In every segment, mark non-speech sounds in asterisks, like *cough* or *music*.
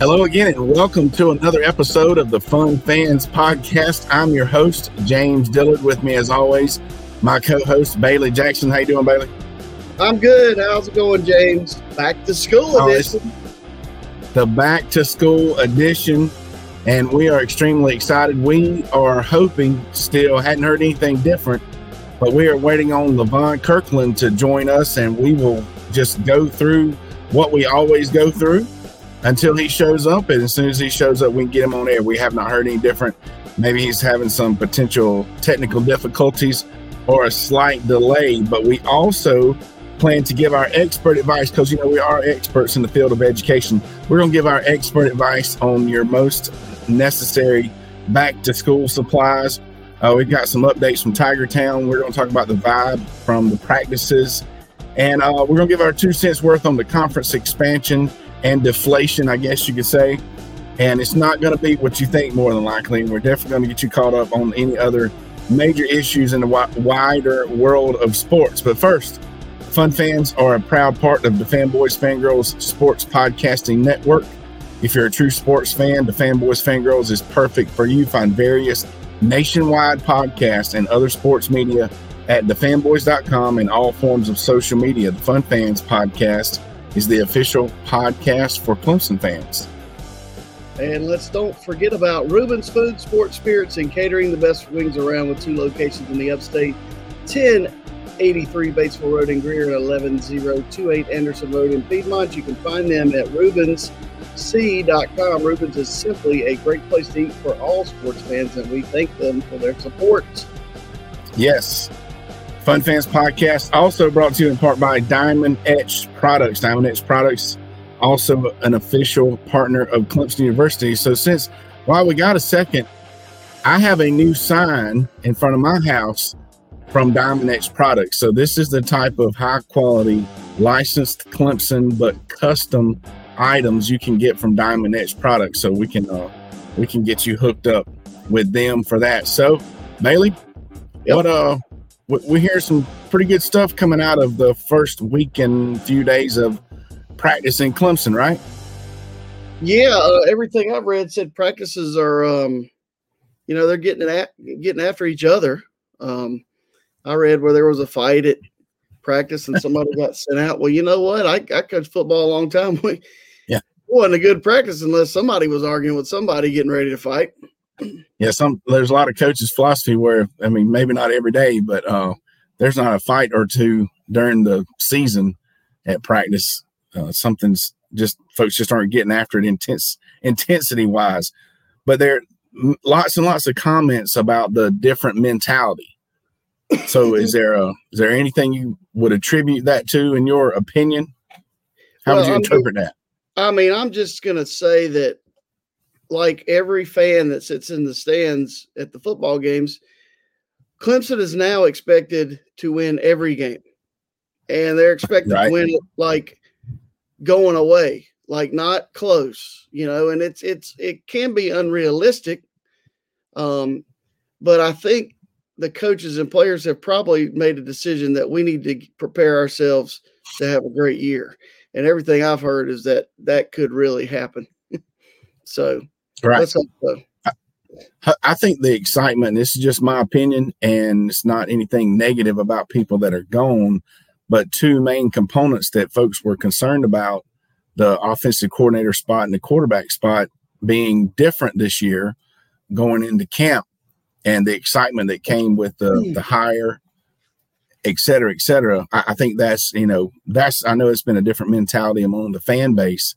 Hello again, and welcome to another episode of the Fun Fans Podcast. I'm your host, James Dillard. With me, as always, my co-host Bailey Jackson. How you doing, Bailey? I'm good. How's it going, James? Back to school oh, edition. The back to school edition, and we are extremely excited. We are hoping still hadn't heard anything different, but we are waiting on Levon Kirkland to join us, and we will just go through what we always go through until he shows up. And as soon as he shows up, we can get him on air. We have not heard any different. Maybe he's having some potential technical difficulties or a slight delay, but we also plan to give our expert advice because you know we are experts in the field of education. We're going to give our expert advice on your most necessary back to school supplies. Uh, we've got some updates from Tiger Town. We're going to talk about the vibe from the practices, and uh, we're going to give our two cents worth on the conference expansion and deflation, I guess you could say. And it's not going to be what you think, more than likely. And we're definitely going to get you caught up on any other major issues in the wider world of sports. But first, Fun Fans are a proud part of the Fanboys Fangirls Sports Podcasting Network. If you're a true sports fan, the Fanboys Fangirls is perfect for you. Find various nationwide podcasts and other sports media at thefanboys.com and all forms of social media. The Fun Fans Podcast is the official podcast for Clemson fans. And let's don't forget about Reuben's Food, Sports Spirits, and Catering, the best wings around with two locations in the upstate 1083 Batesville Road in Greer and 11028 Anderson Road in Piedmont. You can find them at RubensC.com. Rubens is simply a great place to eat for all sports fans, and we thank them for their support. Yes, Fun Fans Podcast, also brought to you in part by Diamond Etch Products. Diamond Etch Products, also an official partner of Clemson University. So, since while we got a second, I have a new sign in front of my house from Diamond Etch Products. So, this is the type of high quality, licensed Clemson, but custom items you can get from Diamond Etch Products. So, we can, uh, we can get you hooked up with them for that. So, Bailey, yep. what, uh, we hear some pretty good stuff coming out of the first week and few days of practice in Clemson, right? Yeah, uh, everything I've read said practices are, um, you know, they're getting at getting after each other. Um, I read where there was a fight at practice and somebody got sent out. Well, you know what? I, I coached football a long time. *laughs* yeah, it wasn't a good practice unless somebody was arguing with somebody getting ready to fight yeah, some there's a lot of coaches' philosophy where I mean maybe not every day, but uh, there's not a fight or two during the season at practice. Uh, something's just folks just aren't getting after it intense intensity wise. But there lots and lots of comments about the different mentality. So *laughs* is there a is there anything you would attribute that to in your opinion? How well, would you interpret I mean, that? I mean, I'm just gonna say that like every fan that sits in the stands at the football games, Clemson is now expected to win every game. And they're expected right. to win like going away, like not close, you know, and it's it's it can be unrealistic. Um, but I think the coaches and players have probably made a decision that we need to prepare ourselves to have a great year. And everything I've heard is that that could really happen. *laughs* so Right. So. I think the excitement, this is just my opinion, and it's not anything negative about people that are gone, but two main components that folks were concerned about the offensive coordinator spot and the quarterback spot being different this year going into camp and the excitement that came with the, hmm. the hire, et cetera, et cetera. I, I think that's, you know, that's, I know it's been a different mentality among the fan base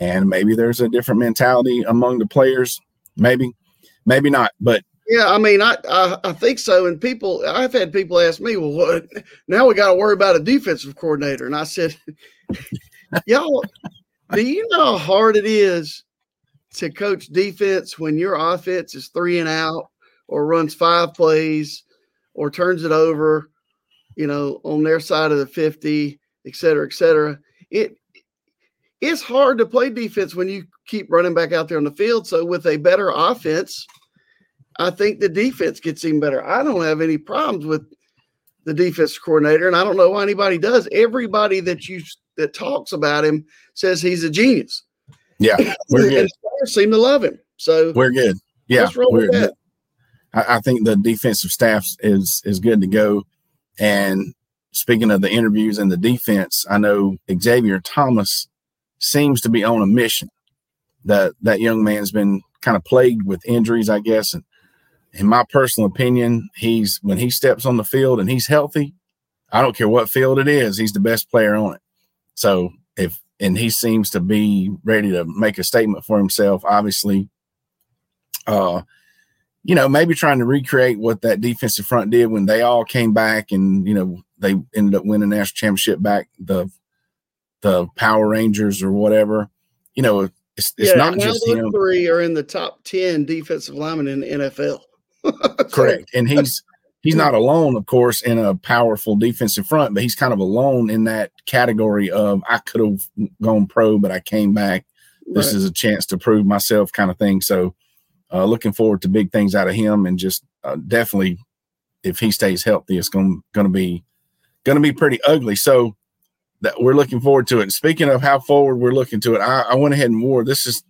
and maybe there's a different mentality among the players. Maybe, maybe not. But yeah, I mean, I, I, I think so. And people, I've had people ask me, well, what? Now we got to worry about a defensive coordinator. And I said, *laughs* y'all, do you know how hard it is to coach defense when your offense is three and out, or runs five plays, or turns it over, you know, on their side of the fifty, et cetera, et cetera. It it's hard to play defense when you keep running back out there on the field. So with a better offense, I think the defense gets even better. I don't have any problems with the defense coordinator, and I don't know why anybody does. Everybody that you that talks about him says he's a genius. Yeah, *laughs* we're good. players seem to love him. So We're good. Yeah, with we're that. I, I think the defensive staff is is good to go. And speaking of the interviews and the defense, I know Xavier Thomas seems to be on a mission. That that young man's been kind of plagued with injuries, I guess. And in my personal opinion, he's when he steps on the field and he's healthy, I don't care what field it is, he's the best player on it. So if and he seems to be ready to make a statement for himself, obviously. Uh you know, maybe trying to recreate what that defensive front did when they all came back and, you know, they ended up winning national championship back the the Power Rangers or whatever. You know, it's, it's yeah, not just him. three are in the top ten defensive linemen in the NFL. *laughs* Correct. And he's he's not alone, of course, in a powerful defensive front, but he's kind of alone in that category of I could have gone pro, but I came back. This right. is a chance to prove myself, kind of thing. So, uh, looking forward to big things out of him, and just uh, definitely, if he stays healthy, it's going going to be going to be pretty ugly. So, that we're looking forward to it. Speaking of how forward we're looking to it, I, I went ahead and wore this is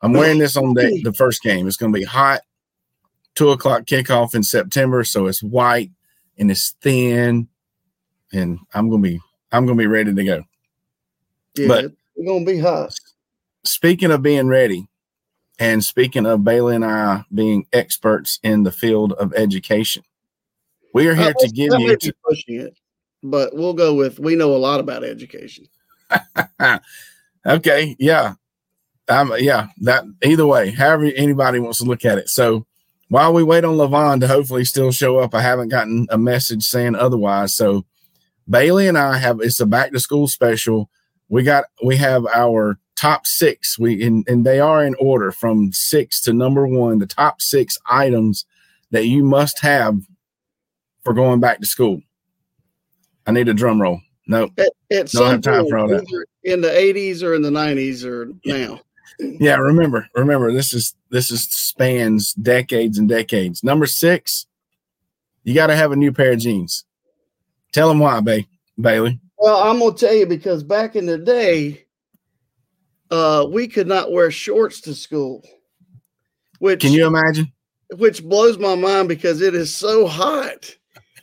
I'm wearing this on the, the first game. It's going to be hot, two o'clock kickoff in September, so it's white and it's thin, and I'm gonna be I'm gonna be ready to go. yeah, but- we're gonna be hot. Speaking of being ready, and speaking of Bailey and I being experts in the field of education, we are here Uh, to give you. To, but we'll go with we know a lot about education. *laughs* okay, yeah, um, yeah. That either way, however anybody wants to look at it. So while we wait on Levon to hopefully still show up, I haven't gotten a message saying otherwise. So Bailey and I have it's a back to school special. We got we have our top six. We and, and they are in order from six to number one. The top six items that you must have for going back to school. I need a drum roll. No, At, at Don't have time for all that. in the '80s or in the '90s or Yeah. now. yeah. Remember, remember. This is this is spans decades and decades. Number six, you got to have a new pair of jeans. Tell them why, Bay Bailey. Well, I'm gonna tell you because back in the day, uh, we could not wear shorts to school, which Can you imagine? which blows my mind because it is so hot.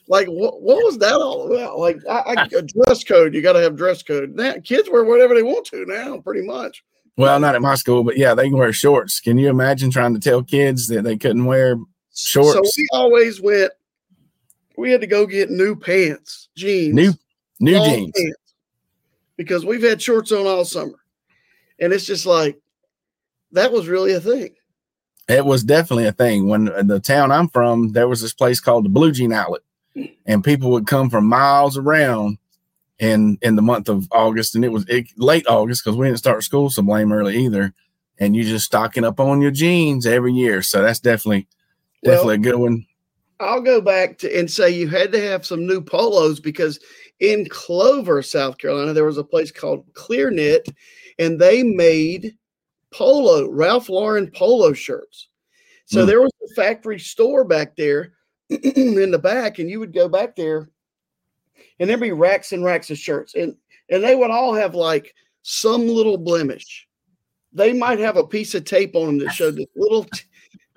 Like what what was that all about? Like I, I, a dress code, you got to have dress code. Now kids wear whatever they want to now, pretty much. Well, not at my school, but yeah, they can wear shorts. Can you imagine trying to tell kids that they couldn't wear? Shorts? So we always went. We had to go get new pants, jeans, New new jeans? pants, because we've had shorts on all summer, and it's just like that was really a thing. It was definitely a thing. When uh, the town I'm from, there was this place called the Blue Jean Outlet, and people would come from miles around in in the month of August, and it was it, late August because we didn't start school so blame early either. And you just stocking up on your jeans every year, so that's definitely Well, definitely a good one. I'll go back to and say you had to have some new polos because in Clover, South Carolina, there was a place called Clear Knit, and they made polo Ralph Lauren polo shirts. So Hmm. there was a factory store back there *clears throat* in the back, and you would go back there, and there'd be racks and racks of shirts, and and they would all have like some little blemish. They might have a piece of tape on them that showed this little t-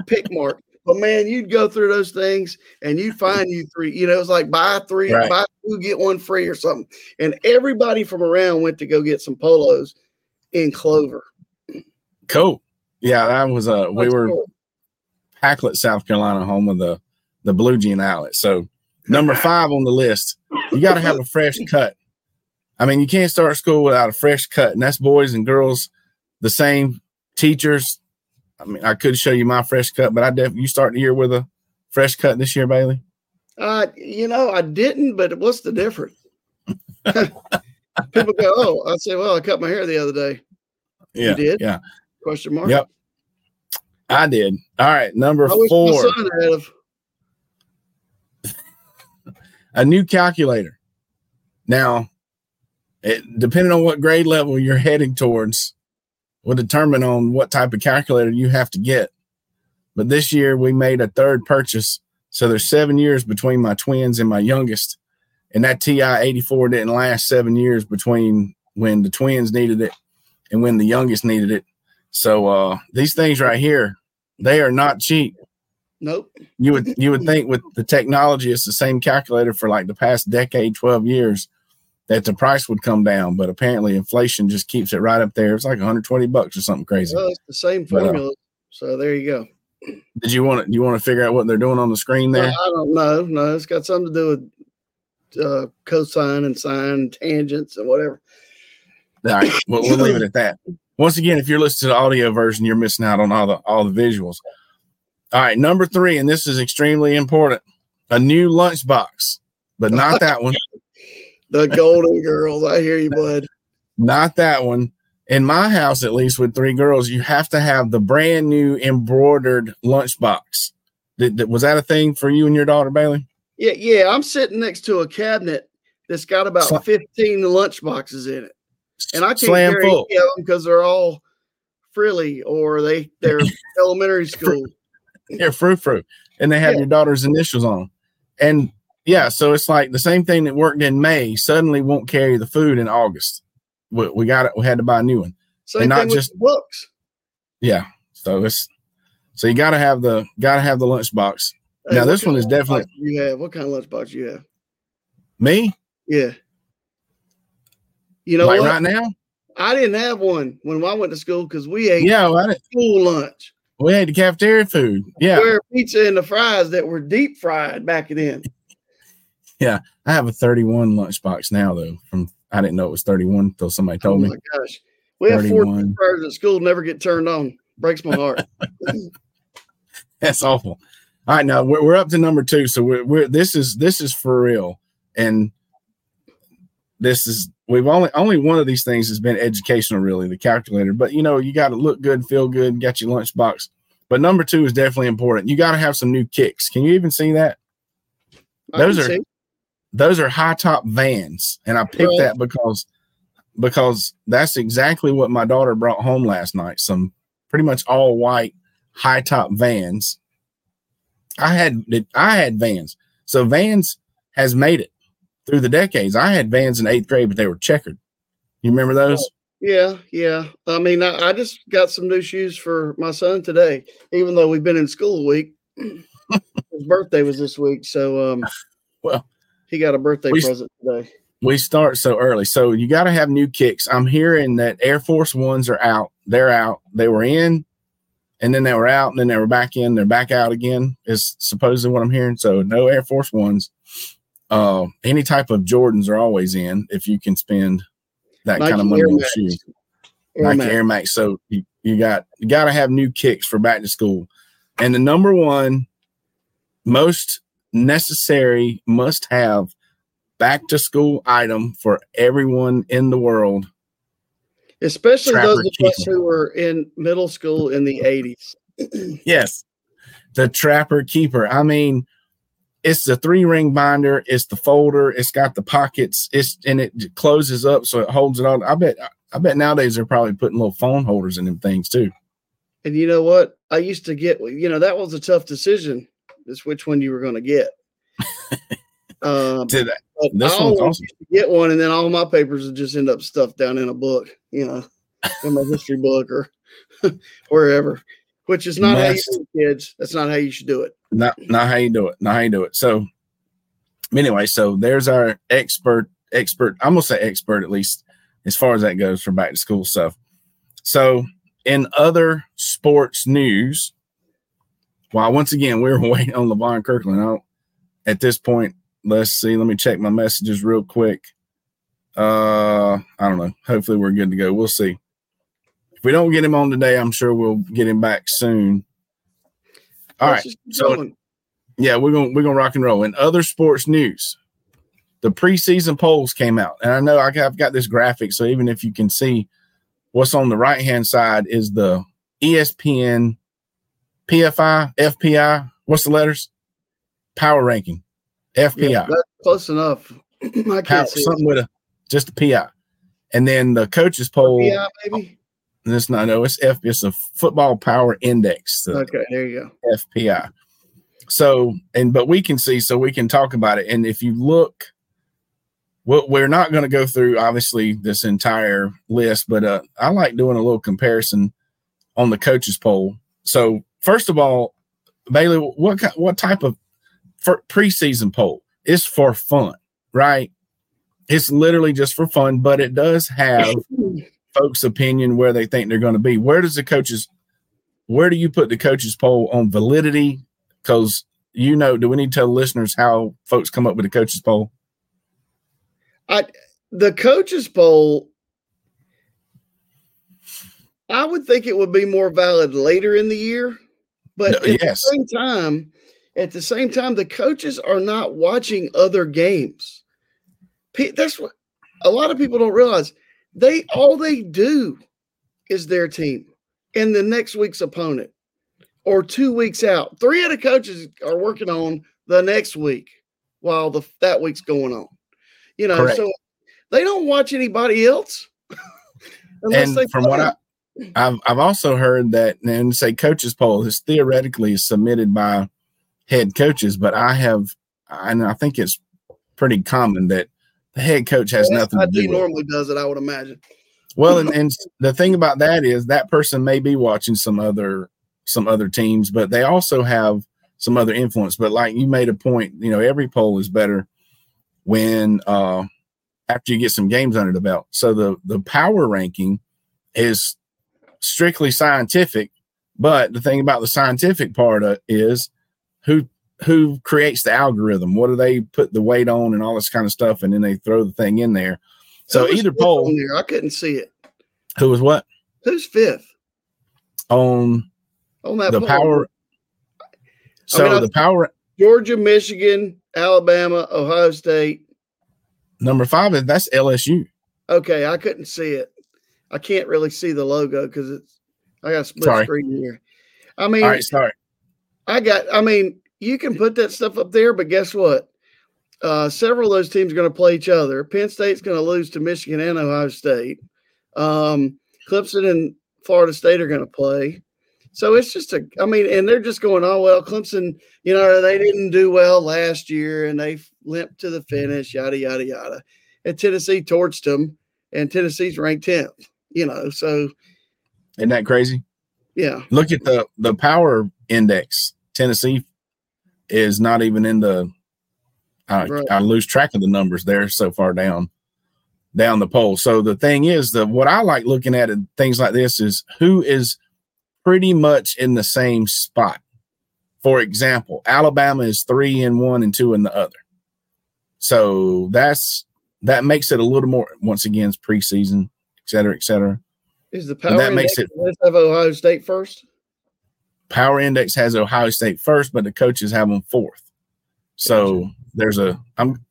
pick mark. But man, you'd go through those things and you'd find you three, you know, it was like buy three, Right. buy two, get one free or something. And everybody from around went to go get some polos in Clover. Cool. Yeah, that was uh we That's were cool. Hacklet, South Carolina, home of the the Blue Jean Outlet. So number *laughs* five on the list, you got to have a fresh cut. I mean, you can't start school without a fresh cut, and that's boys and girls, the same teachers. I mean, I could show you my fresh cut, but I definitely you start the year with a fresh cut this year, Bailey. Uh, you know, I didn't, but what's the difference? *laughs* People go, Oh, I say, Well, I cut my hair the other day. Yeah, did? yeah, Question mark. Yep. I did. All right, number I four, son had have. A new calculator. Now, it, depending on what grade level you're heading towards, will determine on what type of calculator you have to get. But this year we made a third purchase, so there's seven years between my twins and my youngest, and that TI 84 didn't last seven years between when the twins needed it and when the youngest needed it. So uh, these things right here, they are not cheap. Nope. You would you would think with the technology, it's the same calculator for like the past decade, twelve years, that the price would come down. But apparently, inflation just keeps it right up there. It's like 120 bucks or something crazy. Well, it's the same But, uh, formula. so there you go. Did you want to you want to figure out what they're doing on the screen there? I don't know. No, it's got something to do with uh, cosine and sine, tangents, and whatever. All right, we'll, we'll leave it at that. Once again, if you're listening to the audio version, you're missing out on all the all the visuals. All right, number three, and this is extremely important: a new lunchbox, but not *laughs* that one. The Golden Girls. I hear you, bud. not that one. In my house, at least with three girls, you have to have the brand new embroidered lunchbox. Did, did- was that a thing for you and your daughter, Bailey? Yeah, yeah. I'm sitting next to a cabinet that's got about Sla- 15 lunch boxes in it, and I can't Slam carry full. any of them because they're all frilly or they they're *laughs* elementary school. Yeah, frou frou, and they have Yeah. your daughter's initials on them. And yeah, so it's like the same thing that worked in May suddenly won't carry the food in August. We, we got it. We had to buy a new one. Same not thing just- books. Yeah, so it's so you got to have the got to have the lunchbox. Now, this one is definitely- You have what kind of lunchbox you have? Me, Yeah. You know like what? right now, I didn't have one when I went to school because we ate yeah, well, I didn't- school lunch. We had the cafeteria food. Yeah, Where pizza and the fries that were deep fried back then. *laughs* Yeah. I have a 31 lunchbox now though. From I didn't know it was 31 until somebody told me. oh me. my gosh. We have four 31. fryers at school, never get turned on. Breaks my heart. *laughs* That's awful. All right, now we're, we're up to number two. So we're, we're this is this is for real, and this is we've only only one of these things has been educational, really, the calculator. But you know, you got to look good, feel good, got your lunchbox. But number two is definitely important. You got to have some new kicks. Can you even see that? I Those are- see. Those are high top vans, and I picked Right. that because because that's exactly what my daughter brought home last night. Some pretty much all white high top vans. I had I had vans, so Vans has made it through the decades. I had Vans in eighth grade, but they were checkered. You remember those? Yeah, yeah. I mean, I, I just got some new shoes for my son today, even though we've been in school a week. *laughs* His birthday was this week, so um, *laughs* Well, he got a birthday we- present today. we start so early. So you got to have new kicks. I'm hearing that Air Force Ones are out. They're out. They were in, and then they were out, and then they were back in. They're back out again. Is supposedly what I'm hearing. So no Air Force Ones. Uh, any type of Jordans are always in if you can spend that kind of money Air on Max. shoes. Air Nike Max. Air Max. So you, you got you got to have new kicks for back to school. And the number one most necessary must have back to school item for everyone in the world. Especially Trapper those of us who were in middle school in the 80s. Yes. The Trapper Keeper. I mean, it's the three ring binder, it's the folder, it's got the pockets, it's and it closes up so it holds it on. I bet I bet nowadays they're probably putting little phone holders in them things too. And you know what? I used to get, you know, that was a tough decision, is which one you were going to get. *laughs* um, To that- but This I one's always awesome. used to get one, and then all my papers would just end up stuffed down in a book, you know, in my history book or *laughs* wherever. Which is not how you do it, kids. That's not how you should do it. Not not how you do it. Not how you do it. So anyway so there's our expert expert i'm gonna say expert at least as far as that goes for back to school stuff. So in other sports news while once again we're *laughs* waiting on levon kirkland at this point let's see let me check my messages real quick. Uh i don't know. Hopefully we're good to go. We'll see. If we don't get him on today i'm sure we'll get him back soon all right so- going. yeah, we're gonna we're gonna rock and roll. In other sports news, the preseason polls came out, and I know I got- I've got this graphic, so even if you can see what's on the right hand side is the ESPN PFI FPI. What's the letters? Power ranking FPI. Yeah, that's close enough. *clears throat* I Power, can't see something with a just a PI, and then the coaches poll. it. Yeah, maybe. This not no, it's F. It's a football power index. the Okay, there you go. FPI. So, and but we can see, so we can talk about it. And if you look, well, we're not going to go through obviously this entire list, but uh, I like doing a little comparison on the coaches poll. So first of all, Bailey, what what type of preseason poll? It's for fun, right? It's literally just for fun, but it does have *laughs* folks' opinion where they think they're going to be. Where does the coaches? Where do you put the coaches poll on validity? Because you know, do we need to tell listeners how folks come up with the coaches poll? I the coaches poll I would think it would be more valid later in the year, but no, at yes. the same time, at the same time, the coaches are not watching other games. That's what a lot of people don't realize. They all they do is their team and the next week's opponent, or two weeks out. Three of the coaches are working on the next week while the that week's going on. You know, Correct. so they don't watch anybody else. *laughs* and from play. what I I've I've also heard that and say coaches poll is theoretically submitted by head coaches, but I have and I think it's pretty common that the head coach has well, nothing to do. He normally does it, I would imagine. Well, and, and the thing about that is that person may be watching some other some other teams, but they also have some other influence. But like you made a point, you know, every poll is better when uh after you get some games under the belt. So the the power ranking is strictly scientific, but the thing about the scientific part is who who creates the algorithm? What do they put the weight on and all this kind of stuff, and then they throw the thing in there. So either poll, I couldn't see it. Who was what? Who's fifth on on that the poll. power? So I mean, the power Georgia, Michigan, Alabama, Ohio State. Number five is that's LSU. Okay, I couldn't see it. I can't really see the logo because it's I got split sorry. screen here. I mean, all right, sorry. I got. I mean, you can put that stuff up there, but guess what? Uh, several of those teams are going to play each other. Penn State's going to lose to Michigan and Ohio State. Um, Clemson and Florida State are going to play. So it's just a, I mean, and they're just going, oh, well, Clemson, you know, they didn't do well last year and they limped to the finish, yada, yada, yada. And Tennessee torched them, and Tennessee's ranked 10th you know, so isn't that crazy? Yeah. Look at the the power index. Tennessee is not even in the I, right. I lose track of the numbers there so far down down the poll. So the thing is that what I like looking at it, things like this is who is pretty much in the same spot. For example, Alabama is three in one and two in the other. So that's that makes it a little more once again it's preseason et cetera, et cetera. Is the power that makes it have Ohio State first? Power index has Ohio State first, but the coaches have them fourth. So gotcha. there's a I'm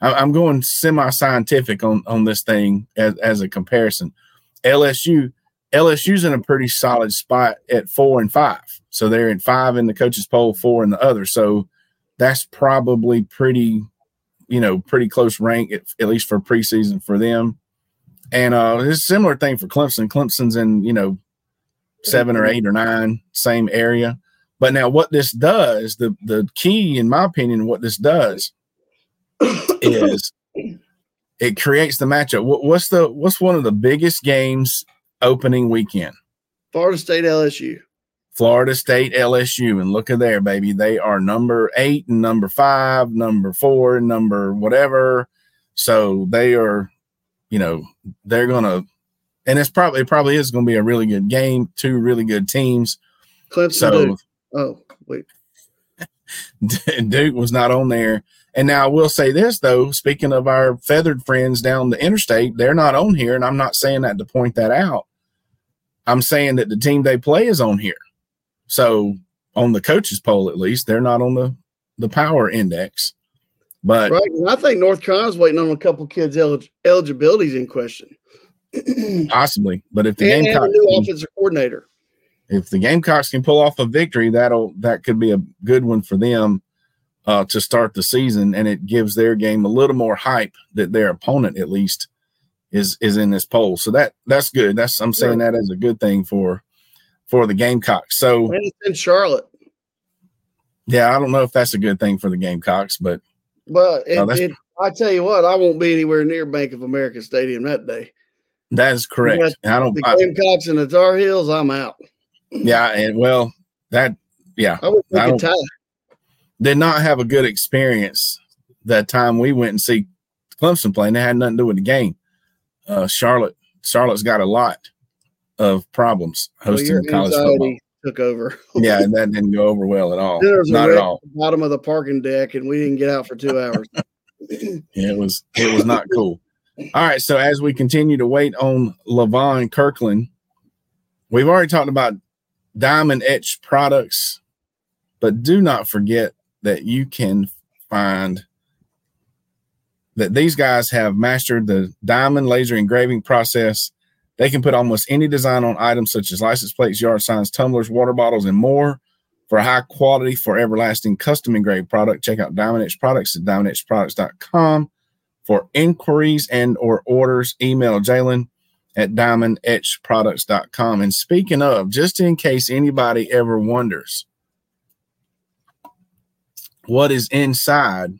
I'm going semi-scientific on on this thing as as a comparison. LSU LSU's in a pretty solid spot at four and five. So they're at five in the coaches poll, four in the other. So that's probably pretty, you know, pretty close rank at, at least for preseason for them. And uh, it's a similar thing for Clemson. Clemson's in, you know, seven or mm-hmm. eight or nine, same area. But now what this does, the the key, in my opinion, what this does is it creates the matchup. What, what's the what's one of the biggest games opening weekend? Florida State LSU. Florida State LSU. And look at there, baby. They are number eight and number five, number four, number whatever. So they are you know, they're gonna and it's probably it probably is gonna be a really good game, two really good teams. Clemson so, Duke. Oh, wait. *laughs* Duke was not on there. And now I will say this though, speaking of our feathered friends down the interstate, they're not on here, and I'm not saying that to point that out. I'm saying that the team they play is on here. So on the coaches poll, at least, they're not on the the power index. But right, I think North Carolina's waiting on a couple kids' elig- eligibilities in question. *clears throat* Possibly, but if the and, Gamecocks and new offensive coordinator, if the Gamecocks can pull off a victory, that'll that could be a good one for them uh, to start the season, and it gives their game a little more hype that their opponent at least is is in this poll. So that that's good. That's I'm saying that as a good thing for for the Gamecocks. So and in Charlotte. Yeah, I don't know if that's a good thing for the Gamecocks, but but it, no, it, I tell you what, I won't be anywhere near Bank of America Stadium that day. That is correct. I don't. The Gamecocks and the Tar Heels. I'm out. Yeah, and well, that yeah, I was I don't- did not have a good experience that time we went and see Clemson play, and it had nothing to do with the game. Uh, Charlotte, Charlotte's got a lot of problems hosting your college football. took over. *laughs* Yeah, and that didn't go over well at all. Then there was a Not at all. at bottom of the parking deck, and we didn't get out for two hours. *clears throat* Yeah, it was it was not cool. All right, so as we continue to wait on Levon Kirkland, we've already talked about diamond etched products, but do not forget that you can find that these guys have mastered the diamond laser engraving process. They can put almost any design on items such as license plates, yard signs, tumblers, water bottles, and more for high quality, for everlasting custom engraved product. Check out Diamond Etch Products at diamondetchproducts.com for inquiries and or orders. Email Jalen at diamondetchproducts.com. And speaking of, just in case anybody ever wonders what is inside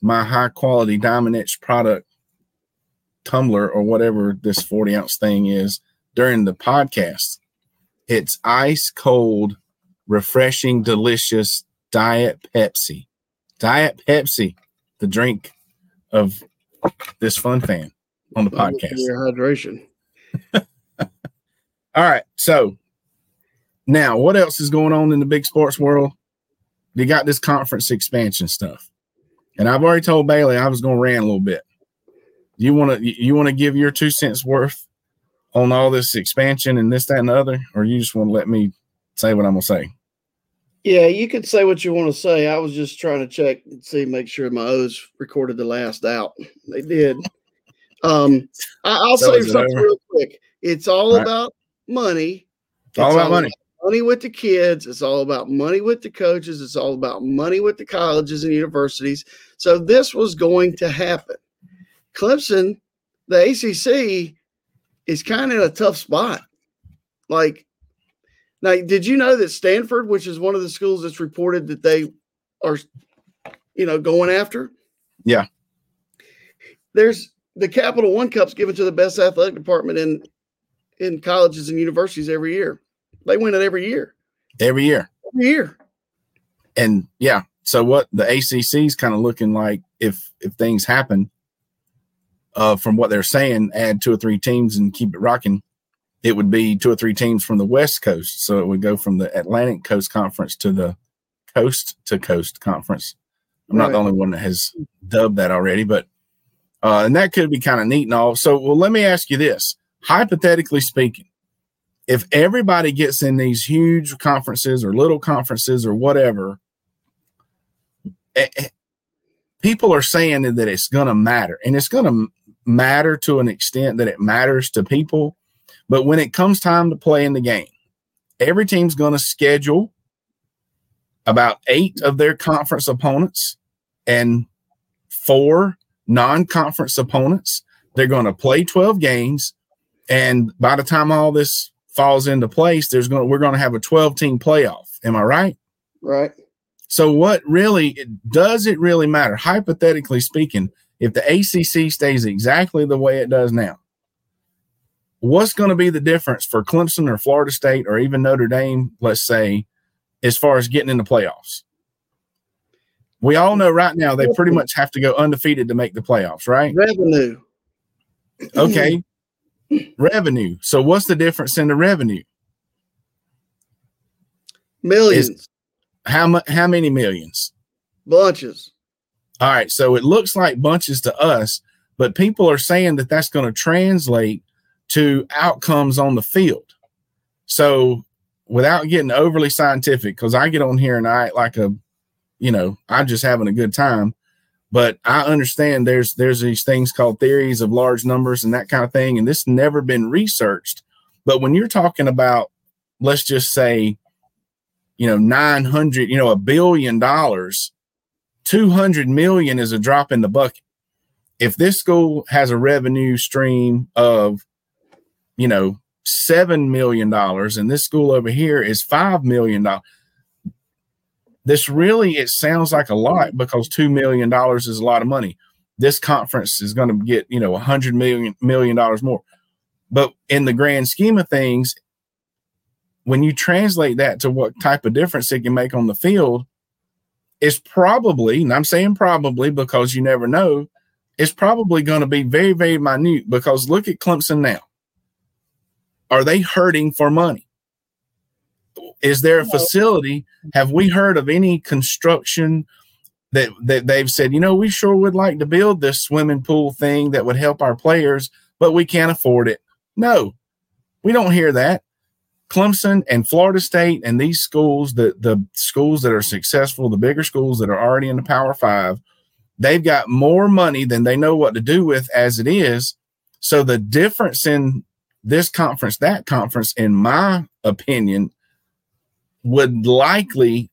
my high quality diamond product tumbler or whatever this 40 ounce thing is during the podcast, it's ice cold, refreshing, delicious Diet Pepsi. Diet Pepsi, the drink of this fun fan on the podcast. Your hydration. *laughs* All right. So now what else is going on in the big sports world? You got this conference expansion stuff. And I've already told Bailey I was going to rant a little bit. You want to you want to give your two cents worth on all this expansion and this, that, and the other, or you just want to let me say what I'm gonna say? Yeah, you could say what you want to say. I was just trying to check and see, make sure my O's recorded the last out. They did. Um, I, I'll say something over? real quick. It's all All right. about money. It's all about money. money with the kids. It's all about money with the coaches. It's all about money with the colleges and universities. So this was going to happen. Clemson, the ACC, is kind of in a tough spot. Like, now, did you know that Stanford, which is one of the schools that's reported that they are, you know, going after? Yeah. There's the Capital One Cup's given to the best athletic department in in colleges and universities every year. They win it every year. Every year. Every year. And yeah, so what the ACC is kind of looking like if if things happen, uh, from what they're saying, add two or three teams and keep it rocking. It would be two or three teams from the West Coast, so it would go from the Atlantic Coast Conference to the Coast to Coast Conference. I'm not the only one that has dubbed that already, but uh, and that could be kind of neat and all. So, well, let me ask you this: hypothetically speaking, if everybody gets in these huge conferences or little conferences or whatever, eh, eh, people are saying that it's going to matter, and it's going to matter to an extent that it matters to people. But when it comes time to play in the game, every team's going to schedule about eight of their conference opponents and four non-conference opponents. They're going to play 12 games. And by the time all this falls into place, there's going to, we're going to have a 12 team playoff. Am I right? Right. So what really does it really matter? Hypothetically speaking, if the ACC stays exactly the way it does now, what's going to be the difference for Clemson or Florida State or even Notre Dame, let's say, as far as getting in the playoffs? We all know right now they pretty much have to go undefeated to make the playoffs, right? Revenue. Okay. revenue. So what's the difference in the revenue? Millions. How much how many millions? bunches. All right, so it looks like bunches to us, but people are saying that that's going to translate to outcomes on the field. So, without getting overly scientific, because I get on here and I act like a, you know, I'm just having a good time, but I understand there's there's these things called theories of large numbers and that kind of thing, and this never been researched. But when you're talking about, let's just say, you know, nine hundred, you know, a billion dollars 200 million is a drop in the bucket. If this school has a revenue stream of, you know, $7 million and this school over here is $5 million, this really, it sounds like a lot because $2 million is a lot of money. This conference is going to get, you know, a $100 million, million dollars more. But in the grand scheme of things, when you translate that to what type of difference it can make on the field, it's probably, and I'm saying probably because you never know, it's probably going to be very, very minute because look at Clemson now. Are they hurting for money? Is there a facility? Have we heard of any construction that, that they've said, you know, we sure would like to build this swimming pool thing that would help our players, but we can't afford it? No, we don't hear that. Clemson and Florida State and these schools, the the schools that are successful, the bigger schools that are already in the Power Five, they've got more money than they know what to do with as it is. So the difference in this conference, that conference, in my opinion, would likely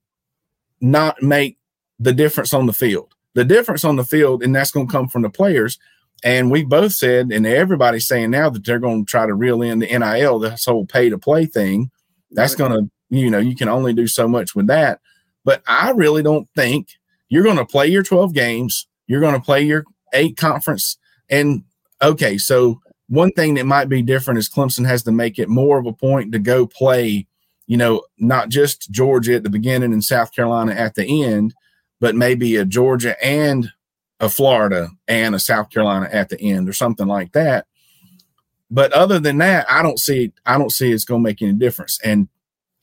not make the difference on the field. The difference on the field, and that's going to come from the players. And we both said, and everybody's saying now that they're going to try to reel in the NIL, this whole pay to play thing. That's going to, you know, you can only do so much with that. But I really don't think you're going to play your 12 games. You're going to play your eight conference. And okay, so one thing that might be different is Clemson has to make it more of a point to go play, you know, not just Georgia at the beginning and South Carolina at the end, but maybe a Georgia and a Florida and a South Carolina at the end or something like that. But other than that, I don't see I don't see it's going to make any difference. And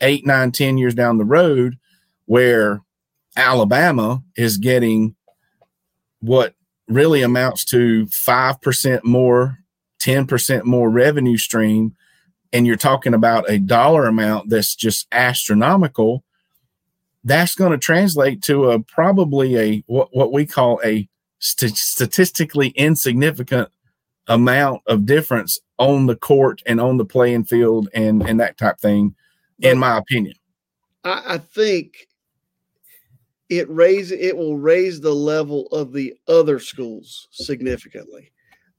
eight, nine, ten years down the road, where Alabama is getting what really amounts to five percent more, ten percent more revenue stream, and you're talking about a dollar amount that's just astronomical. That's going to translate to a probably a what, what we call a st- statistically insignificant amount of difference on the court and on the playing field and and that type thing in my opinion I, I think it raise it will raise the level of the other schools significantly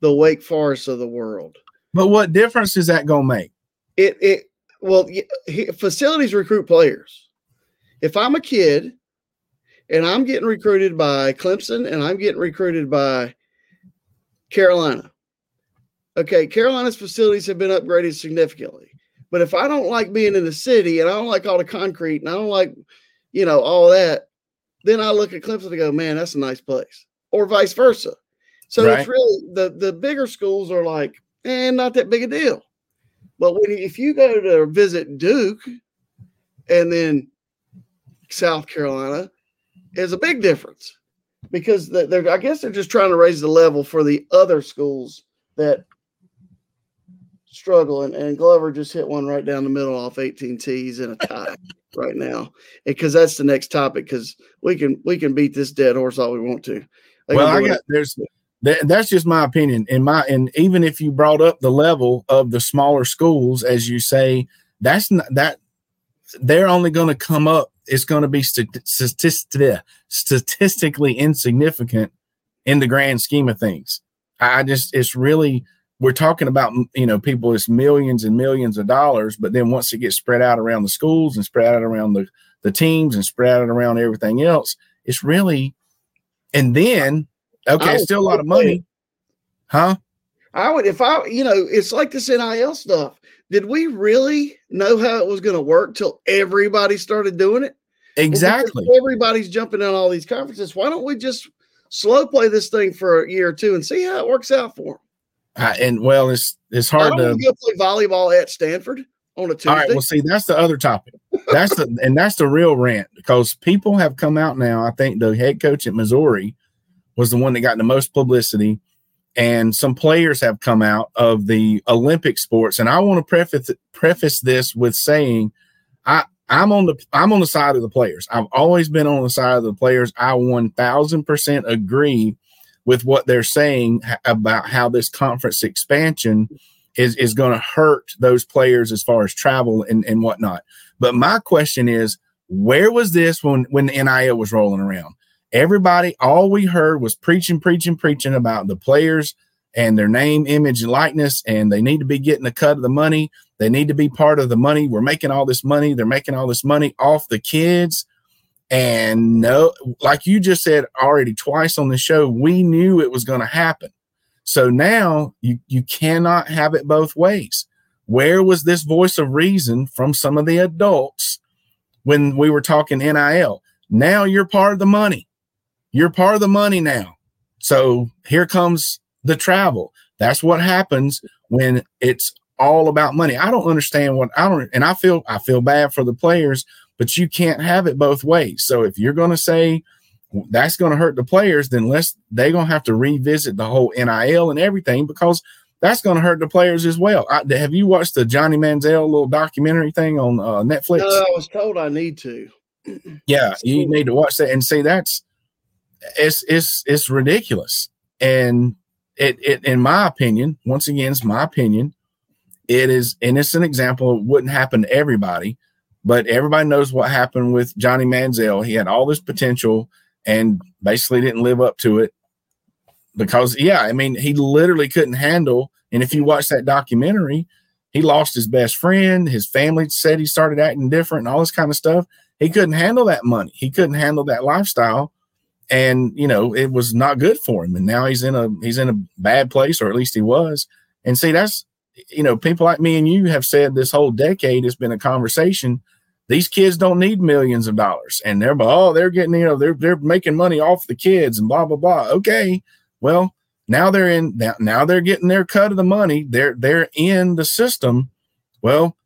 the wake forest of the world but what difference is that going to make it it well facilities recruit players if i'm a kid and I'm getting recruited by Clemson and I'm getting recruited by Carolina. Okay, Carolina's facilities have been upgraded significantly. But if I don't like being in the city and I don't like all the concrete and I don't like, you know, all that, then I look at Clemson and go, man, that's a nice place. Or vice versa. So right. it's really the the bigger schools are like, and eh, not that big a deal. But when if you go to visit Duke and then South Carolina is a big difference because they're I guess they're just trying to raise the level for the other schools that struggle and, and Glover just hit one right down the middle off 18 tees in a tie *laughs* right now because that's the next topic because we can we can beat this dead horse all we want to they well i got there's that, that's just my opinion in my and even if you brought up the level of the smaller schools as you say that's not that they're only going to come up it's going to be statistically insignificant in the grand scheme of things. I just, it's really, we're talking about, you know, people, it's millions and millions of dollars, but then once it gets spread out around the schools and spread out around the, the teams and spread out around everything else, it's really, and then, okay, still a lot of money. Huh? I would, if I, you know, it's like this NIL stuff did we really know how it was going to work till everybody started doing it? Exactly. Well, everybody's jumping on all these conferences. Why don't we just slow play this thing for a year or two and see how it works out for them? Uh, and well, it's it's hard to go play volleyball at Stanford on a Tuesday. All right. Well, see, that's the other topic. That's the and that's the real rant because people have come out now. I think the head coach at Missouri was the one that got the most publicity and some players have come out of the Olympic sports. And I want to preface preface this with saying, I I'm on the I'm on the side of the players. I've always been on the side of the players. I one thousand percent agree with what they're saying about how this conference expansion is is going to hurt those players as far as travel and, and whatnot. But my question is, where was this when when the NIL was rolling around? Everybody, all we heard was preaching, preaching, preaching about the players and their name, image, and likeness, and they need to be getting a cut of the money. They need to be part of the money. We're making all this money. They're making all this money off the kids. And no, like you just said already twice on the show, we knew it was going to happen. So now you you cannot have it both ways. where was this voice of reason from some of the adults when we were talking NIL? Now you're part of the money. You're part of the money now. So here comes the travel. That's what happens when it's all about money. I don't understand what I don't and I feel I feel bad for the players, but you can't have it both ways. So if you're going to say that's going to hurt the players, then let's they're going to have to revisit the whole NIL and everything because that's going to hurt the players as well. I, have you watched the Johnny Manziel little documentary thing on uh, Netflix? No, I was told I need to. yeah, you need to watch that and see that's it's it's it's ridiculous. And it, it in my opinion, once again, it's my opinion. It is, and it's an example. It wouldn't happen to everybody, but everybody knows what happened with Johnny Manziel. He had all this potential and basically didn't live up to it because, yeah, I mean, he literally couldn't handle. And if you watch that documentary, he lost his best friend. His family said he started acting different and all this kind of stuff. He couldn't handle that money. He couldn't handle that lifestyle and you know it was not good for him. And now he's in a he's in a bad place or at least he was. And see that's you know people like me and you have said this whole decade has been a conversation. These kids don't need millions of dollars and they're oh they're getting you know they're they're making money off the kids and blah blah blah. Okay well now they're in now, now they're getting their cut of the money. They're they're in the system. Well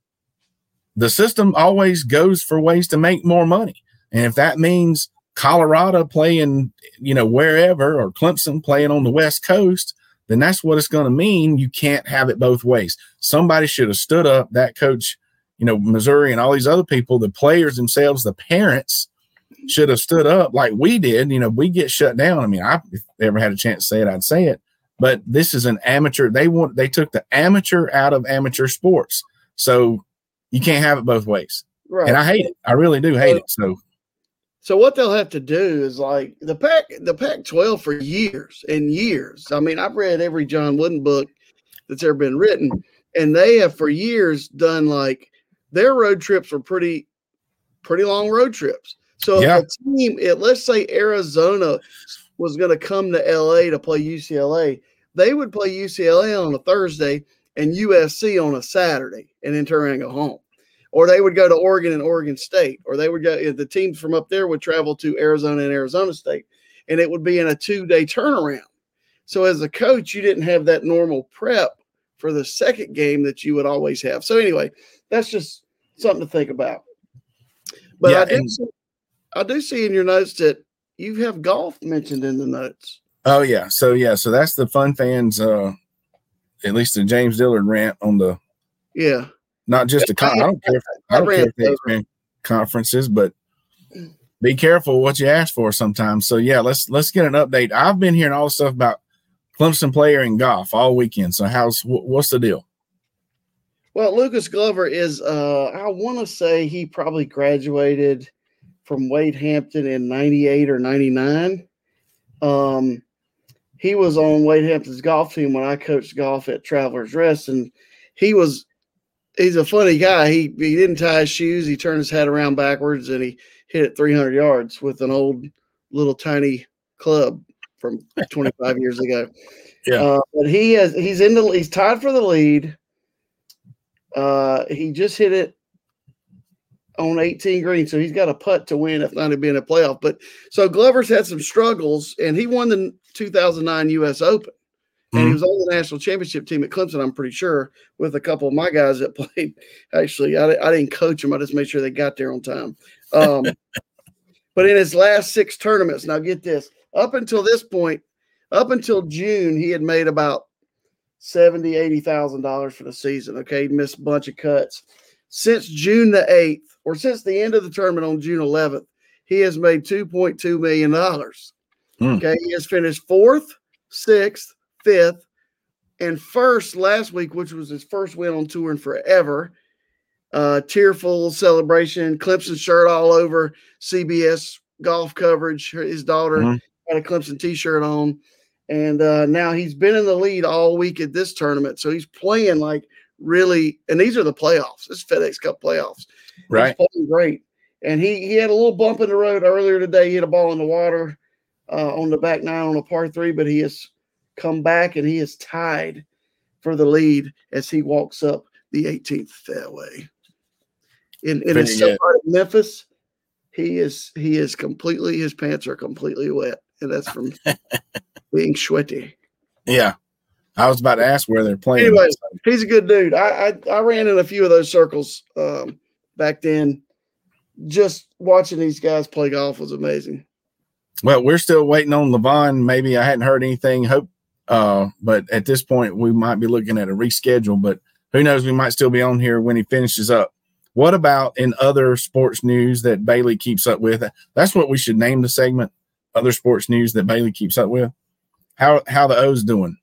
the system always goes for ways to make more money. And if that means Colorado playing, you know, wherever or Clemson playing on the West Coast, then that's what it's going to mean. You can't have it both ways. Somebody should have stood up, that coach, you know, Missouri and all these other people, the players themselves, the parents should have stood up like we did. You know, we get shut down. I mean, I if ever had a chance to say it, I'd say it. But this is an amateur. They want they took the amateur out of amateur sports. So you can't have it both ways. Right. And I hate it. I really do hate it. So so what they'll have to do is like the Pac the Pac twelve for years and years. I mean, I've read every John Wooden book that's ever been written, and they have for years done like their road trips were pretty pretty long road trips. So yeah. if a team, it, let's say Arizona was going to come to LA to play UCLA, they would play UCLA on a Thursday and USC on a Saturday, and then turn and go home or they would go to Oregon and Oregon State, or they would go. The teams from up there would travel to Arizona and Arizona State, and it would be in a two-day turnaround. So as a coach, you didn't have that normal prep for the second game that you would always have. So anyway, that's just something to think about. But yeah, I do, and- see, I do see in your notes that you have golf mentioned in the notes. Oh yeah, so yeah, so that's the fun fans. uh At least the James Dillard rant on the yeah not just a con- I don't care. If, I don't care if they expand conferences, but be careful what you ask for sometimes. So yeah, let's let's get an update. I've been hearing all the stuff about Clemson player in golf all weekend. So how's what's the deal? Well, Lucas Glover is uh I want to say he probably graduated from Wade Hampton in 98 or 99. Um he was on Wade Hampton's golf team when I coached golf at Travelers Rest and he was he's a funny guy. He he didn't tie his shoes. He turned his head around backwards and he hit it 300 yards with an old little tiny club from *laughs* 25 years ago. Yeah, uh, but he has he's in the he's tied for the lead. Uh, he just hit it on 18 green, so he's got a putt to win if not to be in a playoff. But so Glover's had some struggles, and he won the 2009 U.S. Open and he mm-hmm. was on the national championship team at Clemson. I'm pretty sure with a couple of my guys that *laughs* played. Actually, I, I didn't coach them. I just made sure they got there on time. Um, *laughs* but in his last six tournaments, now get this: up until this point, up until June, he had made about seventy, eighty thousand dollars for the season. Okay, he missed a bunch of cuts. Since June the eighth, or since the end of the tournament on June 11th, he has made two point two million dollars. Hmm. Okay, he has finished fourth, sixth, fifth, and first last week, which was his first win on tour in forever. Uh, tearful celebration, Clemson shirt all over CBS golf coverage. His daughter mm-hmm. had a Clemson t-shirt on, and uh, now he's been in the lead all week at this tournament. So he's playing like really, and these are the playoffs. This FedEx Cup playoffs. Right, he's playing great. And he he had a little bump in the road earlier today. He hit a ball in the water uh, on the back nine on a par three, but he is come back and he is tied for the lead as he walks up the 18th that way. In in his part of Memphis, he is he is completely his pants are completely wet, and that's from *laughs* being sweaty. Yeah, I was about to ask where they're playing. Anyway, he's a good dude. I I, I ran in a few of those circles um, back then. Just watching these guys play golf was amazing. Well, we're still waiting on Levon. Maybe I hadn't heard anything. Hope, uh, but at this point, we might be looking at a reschedule. But who knows? We might still be on here when he finishes up. What about in other sports news that Bailey keeps up with? That's what we should name the segment. Other sports news that Bailey keeps up with. How how the O's doing?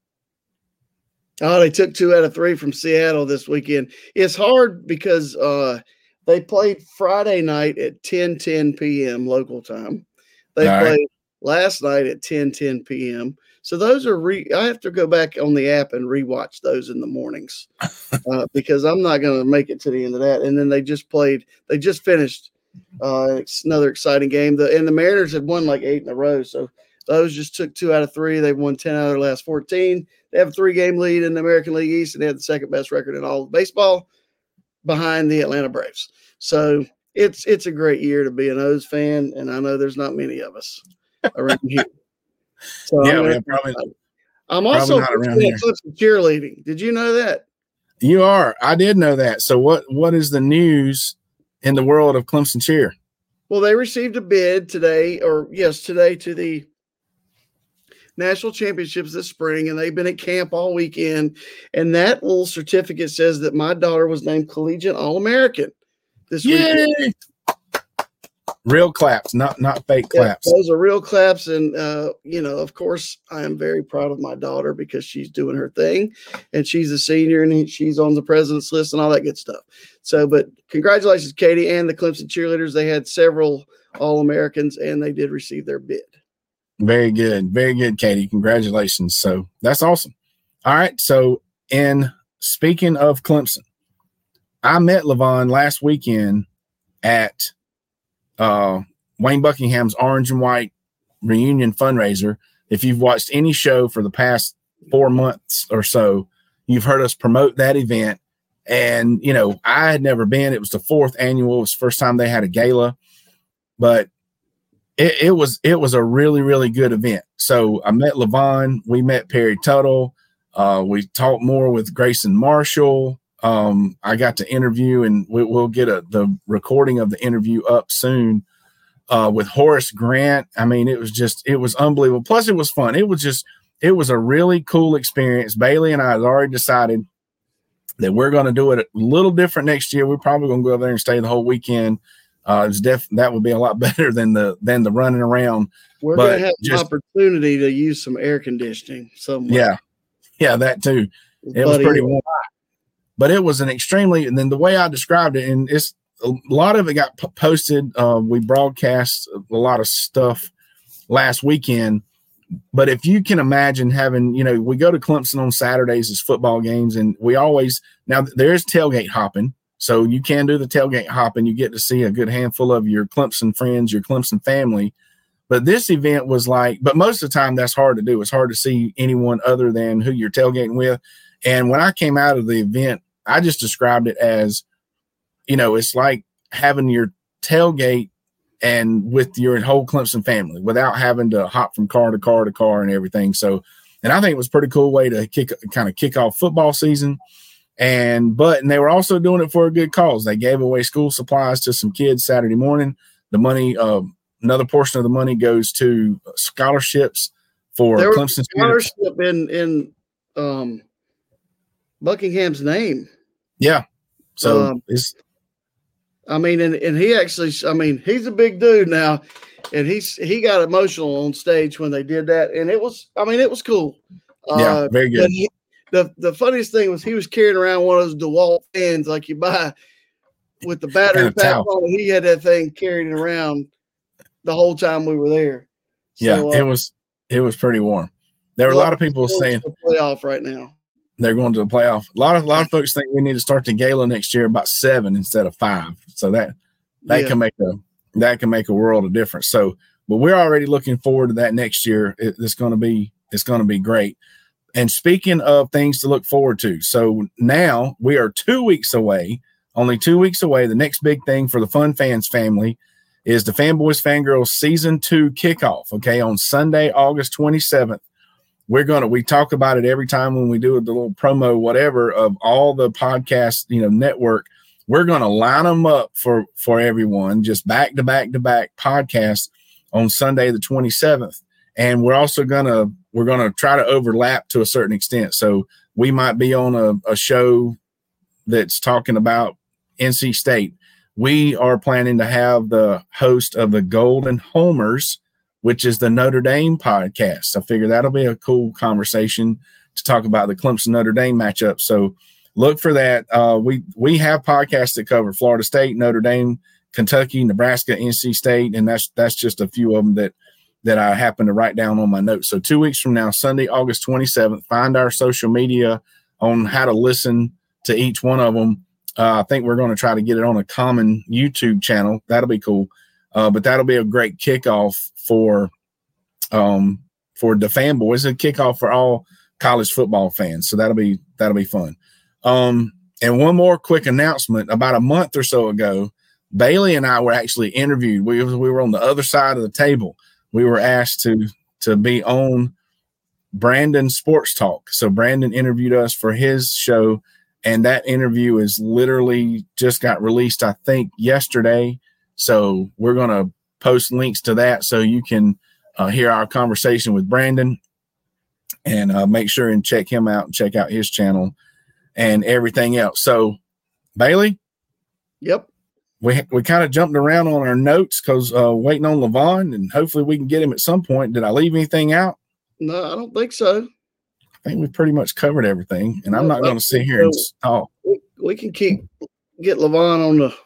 Oh, they took two out of three from Seattle this weekend. It's hard because uh, they played Friday night at 10 10 p.m. local time. They All played right. last night at 10 10 p.m. So those are re. I have to go back on the app and rewatch those in the mornings *laughs* uh, because I'm not going to make it to the end of that. And then they just played. They just finished. Uh, it's another exciting game. The and the Mariners had won like eight in a row. So those just took two out of three. They've won ten out of their last fourteen. They have a three game lead in the American League East, and they have the second best record in all of baseball, behind the Atlanta Braves. So it's it's a great year to be an O's fan, and I know there's not many of us around here. So yeah, I'm, probably, I'm also cheerleading. Did you know that? You are. I did know that. So what what is the news in the world of Clemson cheer? Well, they received a bid today, or yes, today to the national championships this spring, and they've been at camp all weekend. And that little certificate says that my daughter was named collegiate All American this Yay! weekend. Real claps, not not fake claps. Yeah, those are real claps, and uh, you know, of course, I am very proud of my daughter because she's doing her thing, and she's a senior, and she's on the president's list, and all that good stuff. So, but congratulations, Katie, and the Clemson cheerleaders. They had several All Americans, and they did receive their bid. Very good, very good, Katie. Congratulations. So that's awesome. All right. So, in speaking of Clemson, I met Levon last weekend at uh, Wayne Buckingham's Orange and White reunion fundraiser. If you've watched any show for the past four months or so, you've heard us promote that event. And, you know, I had never been. It was the fourth annual. It was the first time they had a gala. But it, it was it was a really, really good event. So I met Levon, we met Perry Tuttle. Uh, we talked more with Grayson Marshall. Um, I got to interview, and we, will get a, the recording of the interview up soon uh, with Horace Grant. I mean, it was just it was unbelievable. Plus, it was fun. It was just it was a really cool experience. Bailey and I had already decided that we're going to do it a little different next year. We're probably going to go there and stay the whole weekend. Uh, it's def- that would be a lot *laughs* better than the than the running around. We're going to have just, an opportunity to use some air conditioning somewhere. Yeah, yeah, that too. It was pretty warm but it was an extremely and then the way i described it and it's a lot of it got p- posted uh, we broadcast a lot of stuff last weekend but if you can imagine having you know we go to clemson on saturdays as football games and we always now there's tailgate hopping so you can do the tailgate hopping you get to see a good handful of your clemson friends your clemson family but this event was like but most of the time that's hard to do it's hard to see anyone other than who you're tailgating with and when I came out of the event, I just described it as, you know, it's like having your tailgate and with your whole Clemson family without having to hop from car to car to car and everything. So, and I think it was a pretty cool way to kick kind of kick off football season. And but and they were also doing it for a good cause. They gave away school supplies to some kids Saturday morning. The money, uh, another portion of the money goes to scholarships for there Clemson. Scholarship in in um, Buckingham's name. Yeah. So um, it's. I mean, and, and he actually, I mean, he's a big dude now, and he's he got emotional on stage when they did that, and it was, I mean, it was cool. Yeah, uh, very good. He, the the funniest thing was he was carrying around one of those DeWalt fans like you buy with the battery pack on. He had that thing carrying around the whole time we were there. So, yeah, it uh, was it was pretty warm. There were a lot of people saying playoff right now they're going to the playoff. A lot of a lot of folks think we need to start the gala next year about seven instead of five. So that that yeah. can make a that can make a world of difference. So, but we're already looking forward to that next year. It, it's going to be it's going to be great. And speaking of things to look forward to, so now we are two weeks away, only two weeks away. The next big thing for the Fun Fans family is the Fanboys Fangirls season two kickoff. Okay, on Sunday, August 27th. We're gonna we talk about it every time when we do the little promo, whatever, of all the podcast, you know, network. We're gonna line them up for for everyone, just back to back to back podcasts on Sunday the 27th. And we're also gonna we're gonna try to overlap to a certain extent. So we might be on a, a show that's talking about NC State we are planning to have the host of the Golden Domers, which is the Notre Dame podcast. I figure that'll be a cool conversation to talk about the Clemson Notre Dame matchup. So look for that. Uh, we we have podcasts that cover Florida State, Notre Dame, Kentucky, Nebraska, NC State, and that's that's just a few of them that that I happen to write down on my notes. So two weeks from now, Sunday, August 27th, find our social media on how to listen to each one of them uh, I think we're going to try to get it on a common YouTube channel. That'll be cool. Uh, but that'll be a great kickoff for um, for the fanboys. A kickoff for all college football fans. So that'll be that'll be fun. Um, and one more quick announcement: about a month or so ago, Bailey and I were actually interviewed. We we were on the other side of the table. We were asked to to be on Brandon Sports Talk. So Brandon interviewed us for his show and that interview is literally just got released i think yesterday so we're to post links to that so you can uh, hear our conversation with brandon and uh, make sure and check him out and check out his channel and everything else so bailey yep we, we kind of jumped around on our notes because uh, waiting on Levon, and hopefully we can get him at some point. Did I leave anything out? No, I don't think so. I think we've pretty much covered everything, and I'm not going to sit here and talk. We, we can keep get Levon on the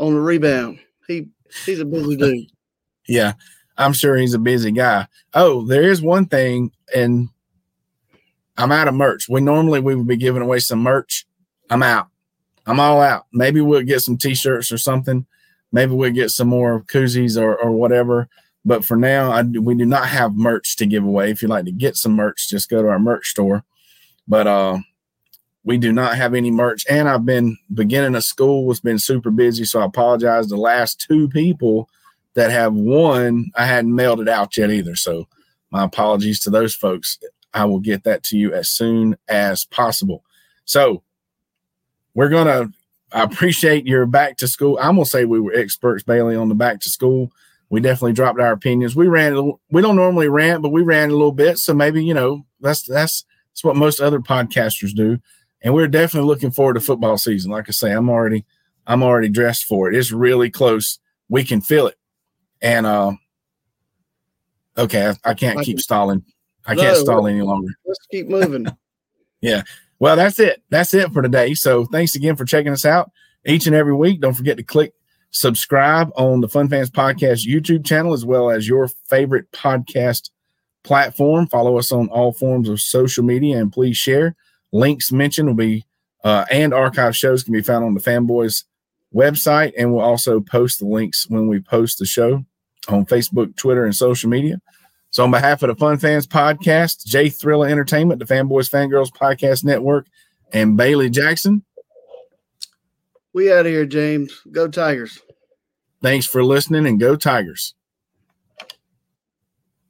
on the rebound. He he's a busy dude. *laughs* yeah, I'm sure he's a busy guy. Oh, there is one thing, and I'm out of merch. We normally we would be giving away some merch. I'm out. I'm all out. Maybe we'll get some t-shirts or something. Maybe we'll get some more koozies or, or whatever. But for now, I, we do not have merch to give away. If you'd like to get some merch, just go to our merch store. But uh, we do not have any merch. And I've been beginning of school It's been super busy. So I apologize. The last two people that have won, I hadn't mailed it out yet either. So my apologies to those folks. I will get that to you as soon as possible. So we're gonna I appreciate your back to school. I'm gonna say we were experts, Bailey, on the back to school we definitely dropped our opinions. We ran. We don't normally rant, but we ran a little bit. So maybe you know that's that's that's what most other podcasters do. And we're definitely looking forward to football season. Like I say, I'm already I'm already dressed for it. It's really close. We can feel it. And uh, okay, I, I can't I keep can, stalling. I no, can't stall any longer. Let's keep moving. *laughs* yeah. Well, that's it. That's it for today. So thanks again for checking us out each and every week. Don't forget to click subscribe on the Fun Fans Podcast YouTube channel as well as your favorite podcast platform. Follow us on all forms of social media and please share. Links mentioned will be uh, and archive shows can be found on the Fanboys website, and we'll also post the links when we post the show on Facebook, Twitter, and social media. So, on behalf of the Fun Fans Podcast, Jay Thriller Entertainment, the Fanboys Fangirls Podcast Network, and Bailey Jackson, we out of here, James. Go Tigers. Thanks for listening and go Tigers.